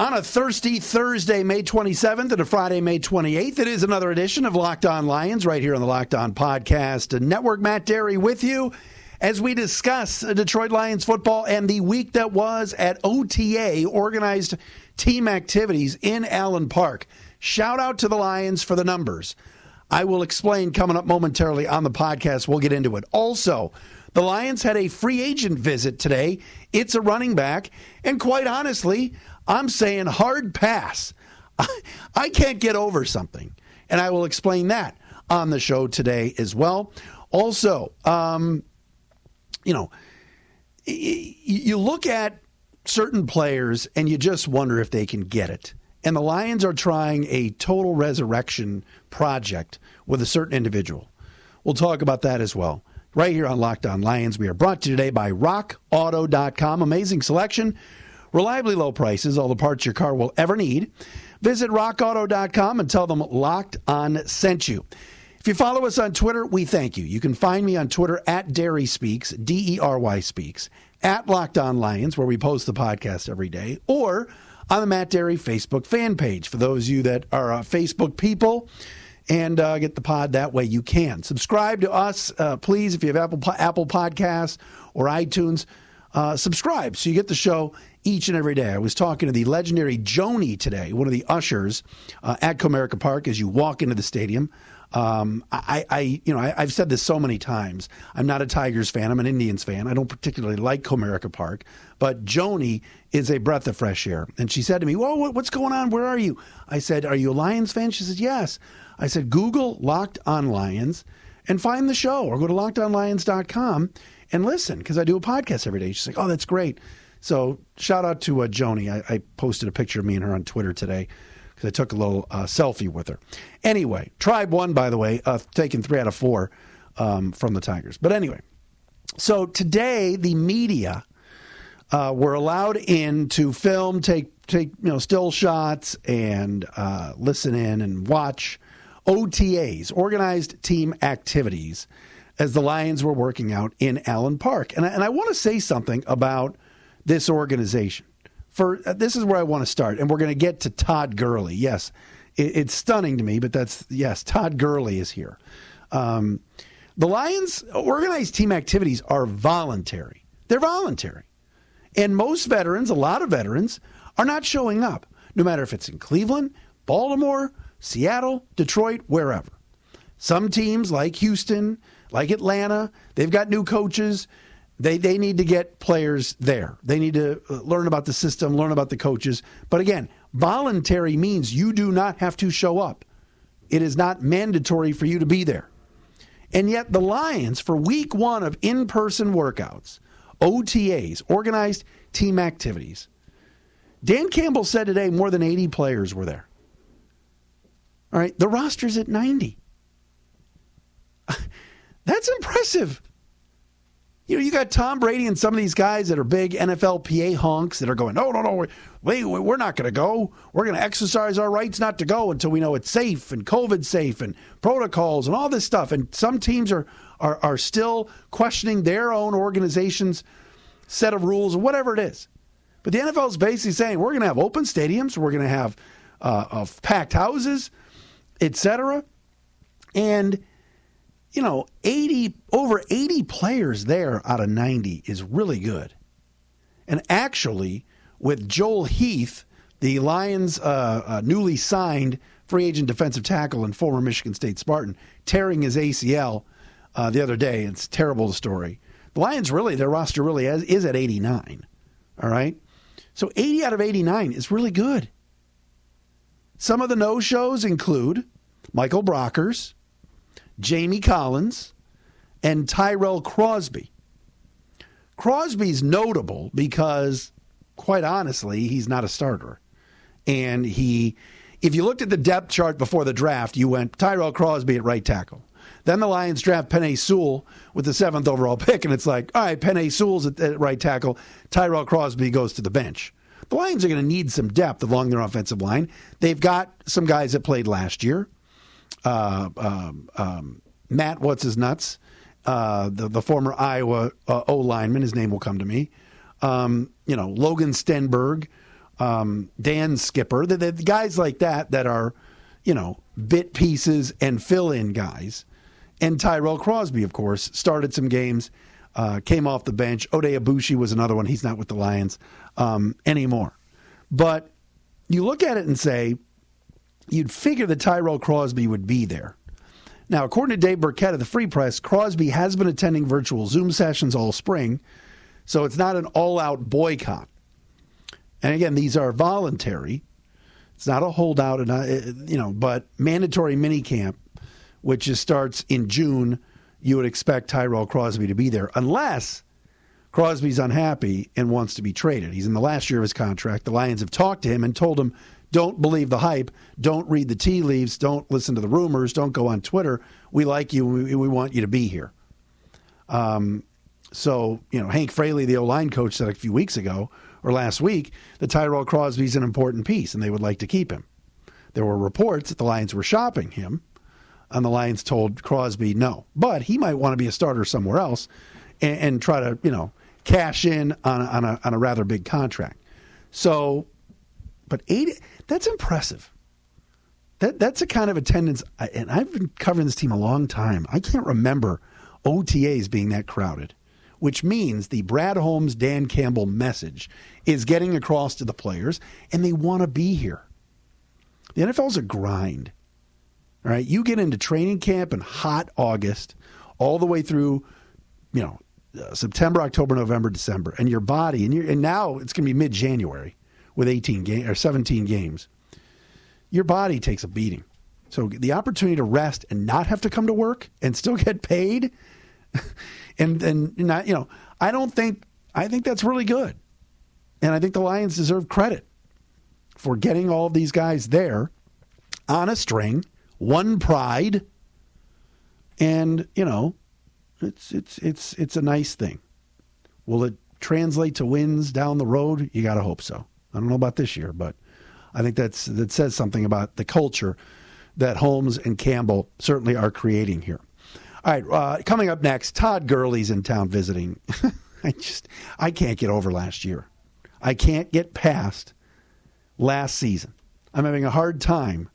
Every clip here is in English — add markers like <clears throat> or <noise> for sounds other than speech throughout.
On a thirsty Thursday, May 27th, and a Friday, May 28th, it is another edition of Locked On Lions right here on the Locked On Podcast Network. Matt Dery with you as we discuss Detroit Lions football and the week that was at OTA, organized team activities in Allen Park. Shout out to the Lions for the numbers. I will explain coming up momentarily on the podcast. We'll get into it. Also, the Lions had a free agent visit today. It's a running back. And quite honestly, I'm saying hard pass. <laughs> I can't get over something. And I will explain that on the show today as well. Also, um, you know, you look at certain players and you just wonder if they can get it. And the Lions are trying a total resurrection project with a certain individual. We'll talk about that as well. Right here on Locked On Lions, we are brought to you today by RockAuto.com. Amazing selection reliably low prices, all the parts your car will ever need. Visit rockauto.com and tell them Locked On sent you. If you follow us on Twitter, we thank you. You can find me on Twitter at Dery Speaks, D E R Y Speaks, at Locked On Lions, where we post the podcast every day, or on the Matt Dery Facebook fan page. For those of you that are uh, Facebook people and uh, get the pod that way, you can. Subscribe to us, uh, please, if you have Apple, Apple Podcasts or iTunes. Uh, subscribe so you get the show each and every day. I was talking to the legendary Joni today, one of the ushers uh, at Comerica Park as you walk into the stadium. Um, I, I, you know, I, have said this so many times. I'm not a Tigers fan. I'm an Indians fan. I don't particularly like Comerica Park, but Joni is a breath of fresh air. And she said to me, "Whoa, what's going on? Where are you?" I said, "Are you a Lions fan?" She said, "Yes." I said, "Google Locked On Lions and find the show, or go to lockedonlions.com and listen because I do a podcast every day." She's like, "Oh, that's great." So shout out to uh, Joni. I, I, posted a picture of me and her on Twitter today because I took a little uh, selfie with her. Anyway, Tribe won, by the way, uh, taking three out of four um, from the Tigers. But anyway, so today the media uh, were allowed in to film, take take you know still shots, and uh, listen in and watch OTAs, organized team activities, as the Lions were working out in Allen Park. And I, and I want to say something about this organization. For uh, this is where I want to start, and we're going to get to Todd Gurley. Yes, it, it's stunning to me, but that's yes, Todd Gurley is here. Um, the Lions organized team activities are voluntary. They're voluntary, and most veterans, a lot of veterans, are not showing up, no matter if it's in Cleveland, Baltimore, Seattle, Detroit, wherever. Some teams like Houston, like Atlanta, they've got new coaches. They, they need to get players there. They need to uh, learn about the system, learn about the coaches. But again, voluntary means you do not have to show up. It is not mandatory for you to be there. And yet, the Lions, for week one of in person workouts, OTAs, organized team activities, Dan Campbell said today more than 80 players were there. All right, the roster's at 90. <laughs> That's impressive. You know, you got Tom Brady and some of these guys that are big NFLPA honks that are going, no, no, no, we, we're not going to go. We're going to exercise our rights not to go until we know it's safe and COVID safe and protocols and all this stuff. And some teams are, are, are still questioning their own organization's set of rules or whatever it is. But the NFL is basically saying we're going to have open stadiums, we're going to have uh, packed houses, etc. And you know, 80 over 80 players there out of 90 is really good. And actually, with Joel Heath, the Lions' uh, uh, newly signed free agent defensive tackle and former Michigan State Spartan, tearing his ACL uh, the other day. It's terrible story. The Lions really, their roster really is, is at 89. All right? So 80 out of 89 is really good. Some of the no shows include Michael Brockers, Jamie Collins, and Tyrell Crosby. Crosby's notable because, quite honestly, he's not a starter. And he, if you looked at the depth chart before the draft, you went Tyrell Crosby at right tackle. Then the Lions draft Penei Sewell with the seventh overall pick, and it's like, all right, Penei Sewell's at, at right tackle. Tyrell Crosby goes to the bench. The Lions are going to need some depth along their offensive line. They've got some guys that played last year. Uh, um, um, Matt, what's his nuts? Uh, the the former Iowa uh, O lineman, his name will come to me. Um, you know, Logan Stenberg, um, Dan Skipper, the, the, guys like that that are, you know, bit pieces and fill in guys. And Tyrell Crosby, of course, started some games, uh, came off the bench. Oday Aboushi was another one. He's not with the Lions um, anymore. But you look at it and say, you'd figure that Tyrell Crosby would be there. Now, according to Dave Birkett of the Free Press, Crosby has been attending virtual Zoom sessions all spring, so it's not an all out boycott. And again, these are voluntary. It's not a holdout, and uh, you know, but mandatory minicamp, which just starts in June. You would expect Tyrell Crosby to be there, unless Crosby's unhappy and wants to be traded. He's in the last year of his contract. The Lions have talked to him and told him don't believe the hype. Don't read the tea leaves. Don't listen to the rumors. Don't go on Twitter. We like you. We, we want you to be here. Um, so, you know, Hank Fraley, the O line coach, said a few weeks ago or last week that Tyrell Crosby's an important piece and they would like to keep him. There were reports that the Lions were shopping him, and the Lions told Crosby no. But he might want to be a starter somewhere else and, and try to, you know, cash in on a, on a, on a rather big contract. So, but eight, that's impressive. That that's a kind of attendance, and I've been covering this team a long time. I can't remember OTAs being that crowded, which means the Brad Holmes, Dan Campbell message is getting across to the players, and they want to be here. The NFL's a grind. All right, you get into training camp in hot August, all the way through, you know, uh, September, October, November, December, and your body, and you and now it's going to be mid January with 18 game, or 17 games, your body takes a beating. So the opportunity to rest and not have to come to work and still get paid, <laughs> and and not you know, I don't think I think that's really good, and I think the Lions deserve credit for getting all of these guys there on a string, one pride, and you know, it's it's it's it's a nice thing. Will it translate to wins down the road? You got to hope so. I don't know about this year, but I think that's that says something about the culture that Holmes and Campbell certainly are creating here. All right, uh, coming up next, Todd Gurley's in town visiting. <laughs> I just I can't get over last year. I can't get past last season. I'm having a hard time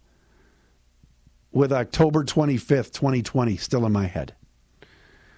with October 25th, 2020 still in my head.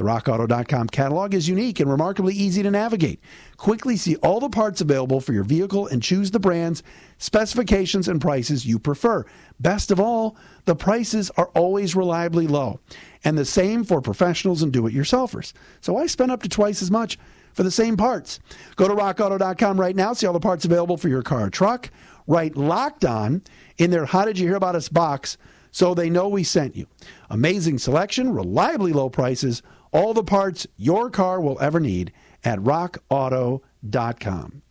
The RockAuto.com catalog is unique and remarkably easy to navigate. Quickly see all the parts available for your vehicle and choose the brands, specifications, and prices you prefer. Best of all, the prices are always reliably low, and the same for professionals and do it yourselfers. So I spend up to twice as much for the same parts. Go to rockauto.com right now, see all the parts available for your car or truck. Write locked on in their How Did You Hear About Us box so they know we sent you. Amazing selection, reliably low prices all the parts your car will ever need at rockauto.com.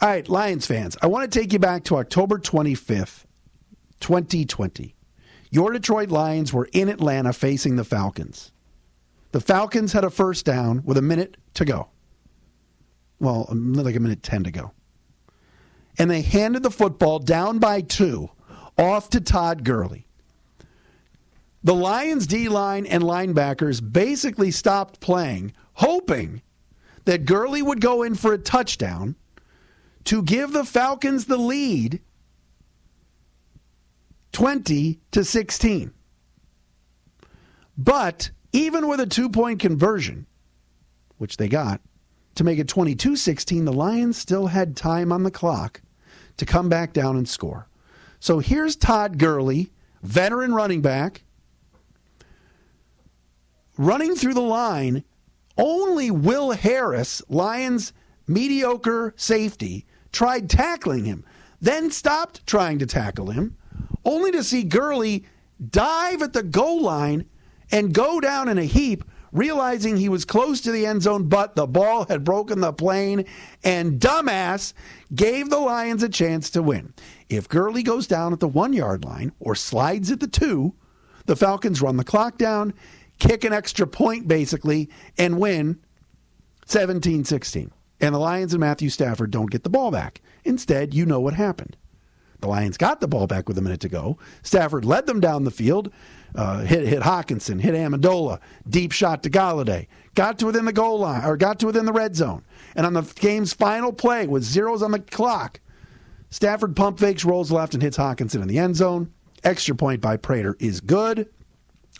All right, Lions fans, I want to take you back to October 25th, 2020. Your Detroit Lions were in Atlanta facing the Falcons. The Falcons had a first down with a minute to go. Well, like a minute 10 to go. And they handed the football down by two off to Todd Gurley the Lions D line and linebackers basically stopped playing, hoping that Gurley would go in for a touchdown to give the Falcons the lead 20 to 16. But even with a two point conversion, which they got, to make it 22 16, the Lions still had time on the clock to come back down and score. So here's Todd Gurley, veteran running back, running through the line, only Will Harris, Lions mediocre safety, tried tackling him, then stopped trying to tackle him, only to see Gurley dive at the goal line and go down in a heap, realizing he was close to the end zone, but the ball had broken the plane, and dumbass gave the Lions a chance to win. If Gurley goes down at the one yard line or slides at the two, the Falcons run the clock down, kick an extra point basically, and win 17 16. And the Lions and Matthew Stafford don't get the ball back. Instead, you know what happened. The Lions got the ball back with a minute to go. Stafford led them down the field, uh, hit hit Hockenson, hit Amendola, deep shot to Golladay, got to within the goal line or got to within the red zone. And on the game's final play with zeros on the clock, Stafford pump fakes, rolls left, and hits Hockenson in the end zone. Extra point by Prater is good.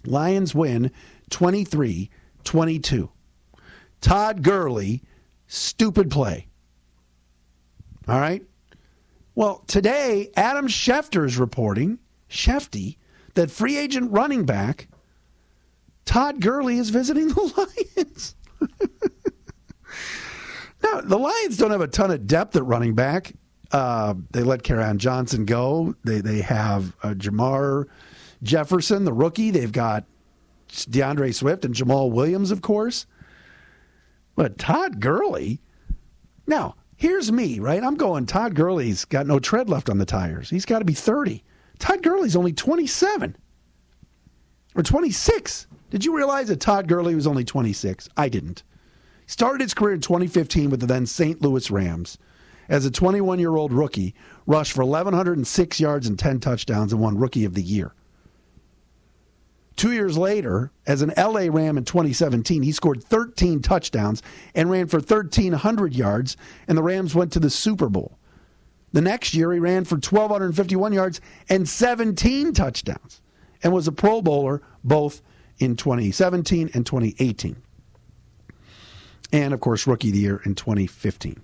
Lions win 23 22. Todd Gurley, stupid play. All right. Well, today, Adam Schefter is reporting, Shefty, that free agent running back Todd Gurley is visiting the <laughs> Lions. now, the Lions don't have a ton of depth at running back. Uh, they let Kerryon Johnson go. They they have uh, Jermar Jefferson, the rookie. They've got D'Andre Swift and Jamaal Williams, of course. But Todd Gurley, now here's me, right? I'm going. Todd Gurley's got no tread left on the tires. He's got to be 30. Todd Gurley's only 27 or 26. Did you realize that Todd Gurley was only 26? I didn't. He started his career in 2015 with the then St. Louis Rams. As a 21 year old rookie, rushed for 1,106 yards and 10 touchdowns and won Rookie of the Year. Two years later, as an LA Ram in 2017, he scored 13 touchdowns and ran for 1,300 yards, and the Rams went to the Super Bowl. The next year, he ran for 1,251 yards and 17 touchdowns and was a Pro Bowler both in 2017 and 2018. And, of course, Rookie of the Year in 2015.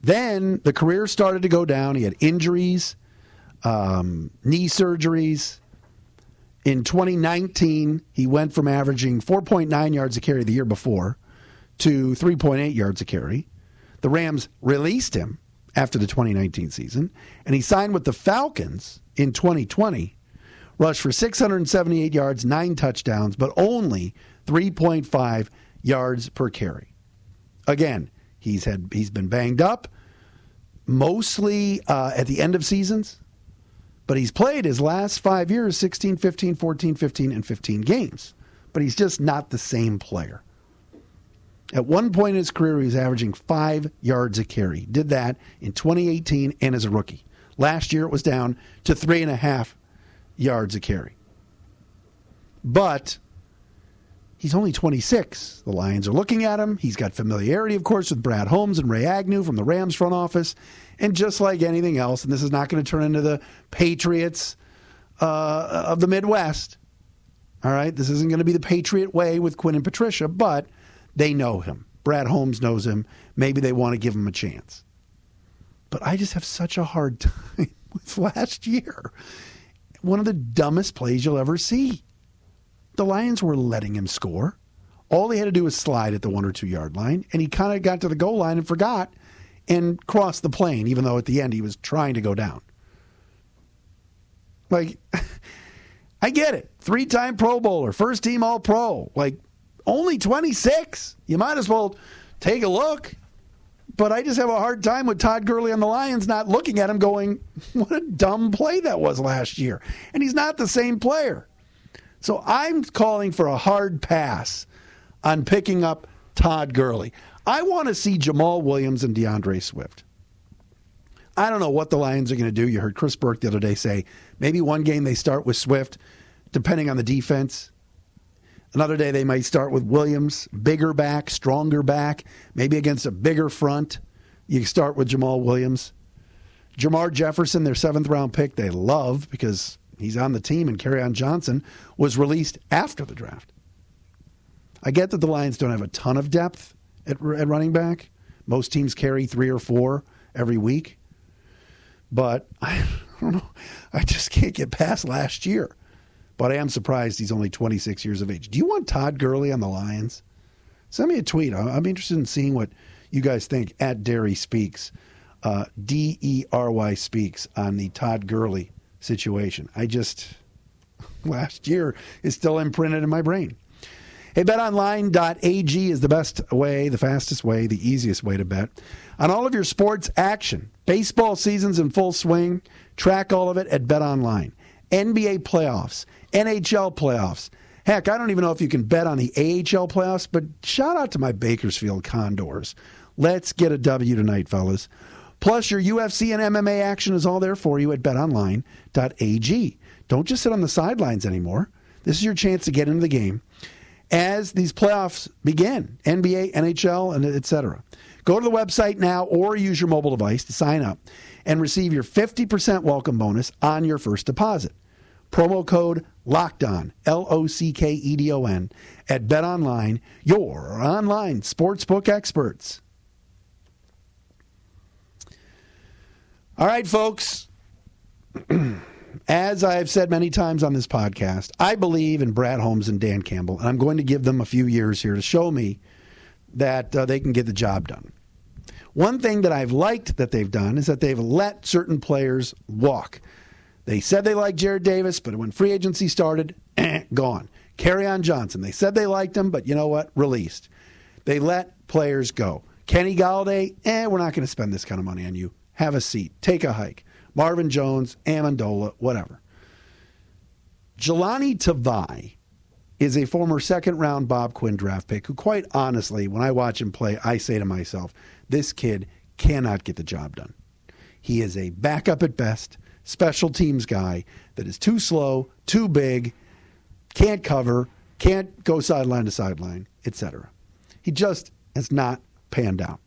Then the career started to go down. He had injuries, um, knee surgeries. In 2019, he went from averaging 4.9 yards a carry the year before to 3.8 yards a carry. The Rams released him after the 2019 season, and he signed with the Falcons in 2020, rushed for 678 yards, nine touchdowns, but only 3.5 yards per carry. Again, he's had he's been banged up, mostly uh, at the end of seasons, but he's played his last five years 16, 15, 14, 15, and 15 games. But he's just not the same player. At one point in his career, he was averaging five yards a carry. Did that in 2018 and as a rookie. Last year, it was down to three and a half yards a carry. But he's only 26. The Lions are looking at him. He's got familiarity, of course, with Brad Holmes and Ray Agnew from the Rams front office. And just like anything else, and this is not going to turn into the Patriots uh, of the Midwest. All right, this isn't going to be the Patriot way with Quinn and Patricia, but they know him. Brad Holmes knows him. Maybe they want to give him a chance. But I just have such a hard <laughs> time with last year. One of the dumbest plays you'll ever see. The Lions were letting him score. All he had to do was slide at the one or two yard line, and he kind of got to the goal line and forgot and crossed the plane, even though at the end he was trying to go down. Like, <laughs> I get it. Three time Pro Bowler, first team All Pro. Like, only 26. You might as well take a look. But I just have a hard time with Todd Gurley on the Lions not looking at him going, what a dumb play that was last year. And he's not the same player. So I'm calling for a hard pass on picking up Todd Gurley. I want to see Jamaal Williams and D'Andre Swift. I don't know what the Lions are going to do. You heard Chris Burke the other day say maybe one game they start with Swift, depending on the defense. Another day they might start with Williams, bigger back, stronger back, maybe against a bigger front. You start with Jamaal Williams. Jermar Jefferson, their seventh round pick, they love because he's on the team, and Kerryon Johnson was released after the draft. I get that the Lions don't have a ton of depth at, at running back. Most teams carry three or four every week. But <laughs> I don't know. I just can't get past last year. But I am surprised he's only 26 years of age. Do you want Todd Gurley on the Lions? Send me a tweet. I'm interested in seeing what you guys think at Dery Speaks, uh, D E R Y Speaks on the Todd Gurley situation. I just, <laughs> last year is still imprinted in my brain. Hey, betonline.ag is the best way, the fastest way, the easiest way to bet on all of your sports action. Baseball season's in full swing. Track all of it at BetOnline. NBA playoffs, NHL playoffs. Heck, I don't even know if you can bet on the AHL playoffs, but shout out to my Bakersfield Condors. Let's get a W tonight, fellas. Plus, your UFC and MMA action is all there for you at betonline.ag. Don't just sit on the sidelines anymore. This is your chance to get into the game as these playoffs begin NBA, NHL, and etc. Go to the website now or use your mobile device to sign up and receive your 50% welcome bonus on your first deposit. Promo code Locked On, L O C K E D O N, at BetOnline, your online sportsbook experts. All right, folks. <clears throat> As I've said many times on this podcast, I believe in Brad Holmes and Dan Campbell, and I'm going to give them a few years here to show me that uh, they can get the job done. One thing that I've liked that they've done is that they've let certain players walk. They said they liked Jarrad Davis, but when free agency started, <clears throat> eh, gone. on Johnson, they said they liked him, but you know what? Released. They let players go. Kenny Golladay, eh, we're not going to spend this kind of money on you. Have a seat. Take a hike. Marvin Jones, Amendola, whatever. Jahlani Tavai is a former second round Bob Quinn draft pick who, quite honestly, when I watch him play, I say to myself, this kid cannot get the job done. He is a backup at best, special teams guy that is too slow, too big, can't cover, can't go sideline to sideline, etc. He just has not panned out.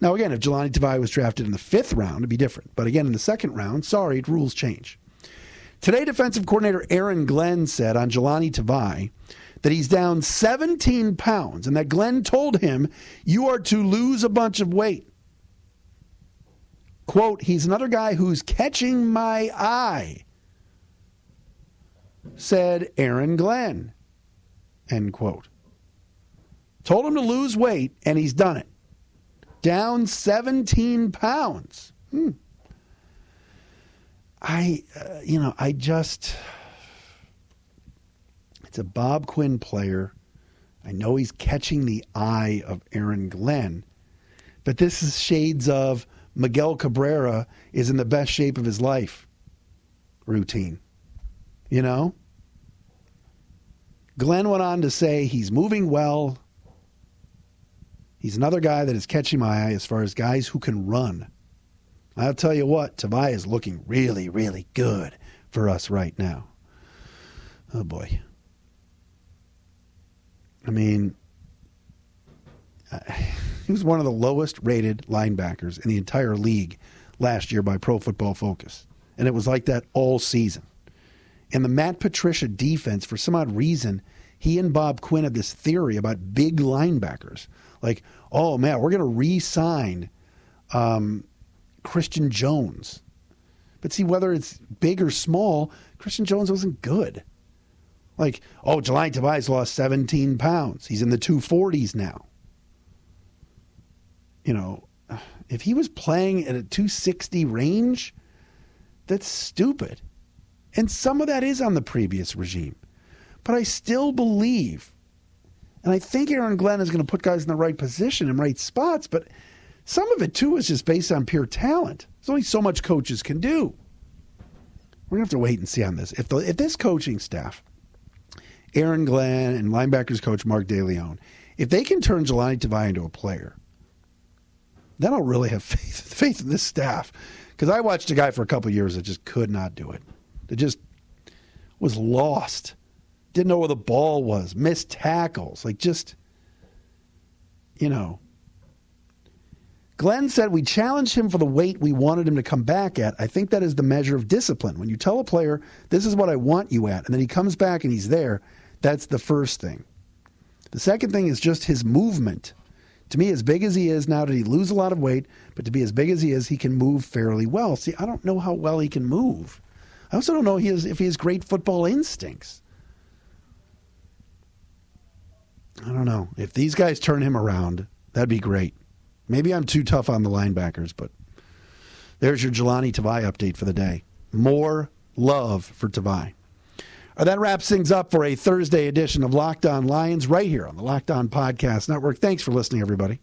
Now, again, if Jahlani Tavai was drafted in the fifth round, it'd be different. But again, in the second round, sorry, rules change. Today, defensive coordinator Aaron Glenn said on Jahlani Tavai that he's down 17 pounds and that Glenn told him, You are to lose a bunch of weight. Quote, he's another guy who's catching my eye, said Aaron Glenn. End quote. Told him to lose weight, and he's done it down 17 pounds. Hmm. I, uh, you know, I just, it's a Bob Quinn player. I know he's catching the eye of Aaron Glenn, but this is shades of Miguel Cabrera is in the best shape of his life routine. You know? Glenn went on to say he's moving well. He's another guy that is catching my eye as far as guys who can run. I'll tell you what, Tavai is looking really, really good for us right now. Oh boy. I mean, <sighs> he was one of the lowest rated linebackers in the entire league last year by Pro Football Focus. And it was like that all season. And the Matt Patricia defense, for some odd reason, he and Bob Quinn had this theory about big linebackers like, oh man, we're going to re-sign um, Christian Jones. But see, whether it's big or small, Christian Jones wasn't good. Like, oh, Jahlani Tavai lost 17 pounds. He's in the 240s now. You know, if he was playing at a 260 range, that's stupid. And some of that is on the previous regime. But I still believe and I think Aaron Glenn is going to put guys in the right position and right spots, but some of it too is just based on pure talent. There's only so much coaches can do. We're going to have to wait and see on this. If, the, if this coaching staff, Aaron Glenn and linebackers coach Mark DeLeone, if they can turn Jahlani Tavai into a player, then I'll really have <laughs> faith, faith in this staff. Because I watched a guy for a couple years that just could not do it. That just was lost didn't know where the ball was, missed tackles, like just, you know. Glenn said we challenged him for the weight we wanted him to come back at. I think that is the measure of discipline. When you tell a player, this is what I want you at, and then he comes back and he's there, that's the first thing. The second thing is just his movement. To me, as big as he is now, did he lose a lot of weight? But to be as big as he is, he can move fairly well. See, I don't know how well he can move. I also don't know he has, if he has great football instincts. I don't know. If these guys turn him around, that'd be great. Maybe I'm too tough on the linebackers, but there's your Jahlani Tavai update for the day. More love for Tavai. Uh, that wraps things up for a Thursday edition of Locked On Lions right here on the Locked On Podcast Network. Thanks for listening, everybody.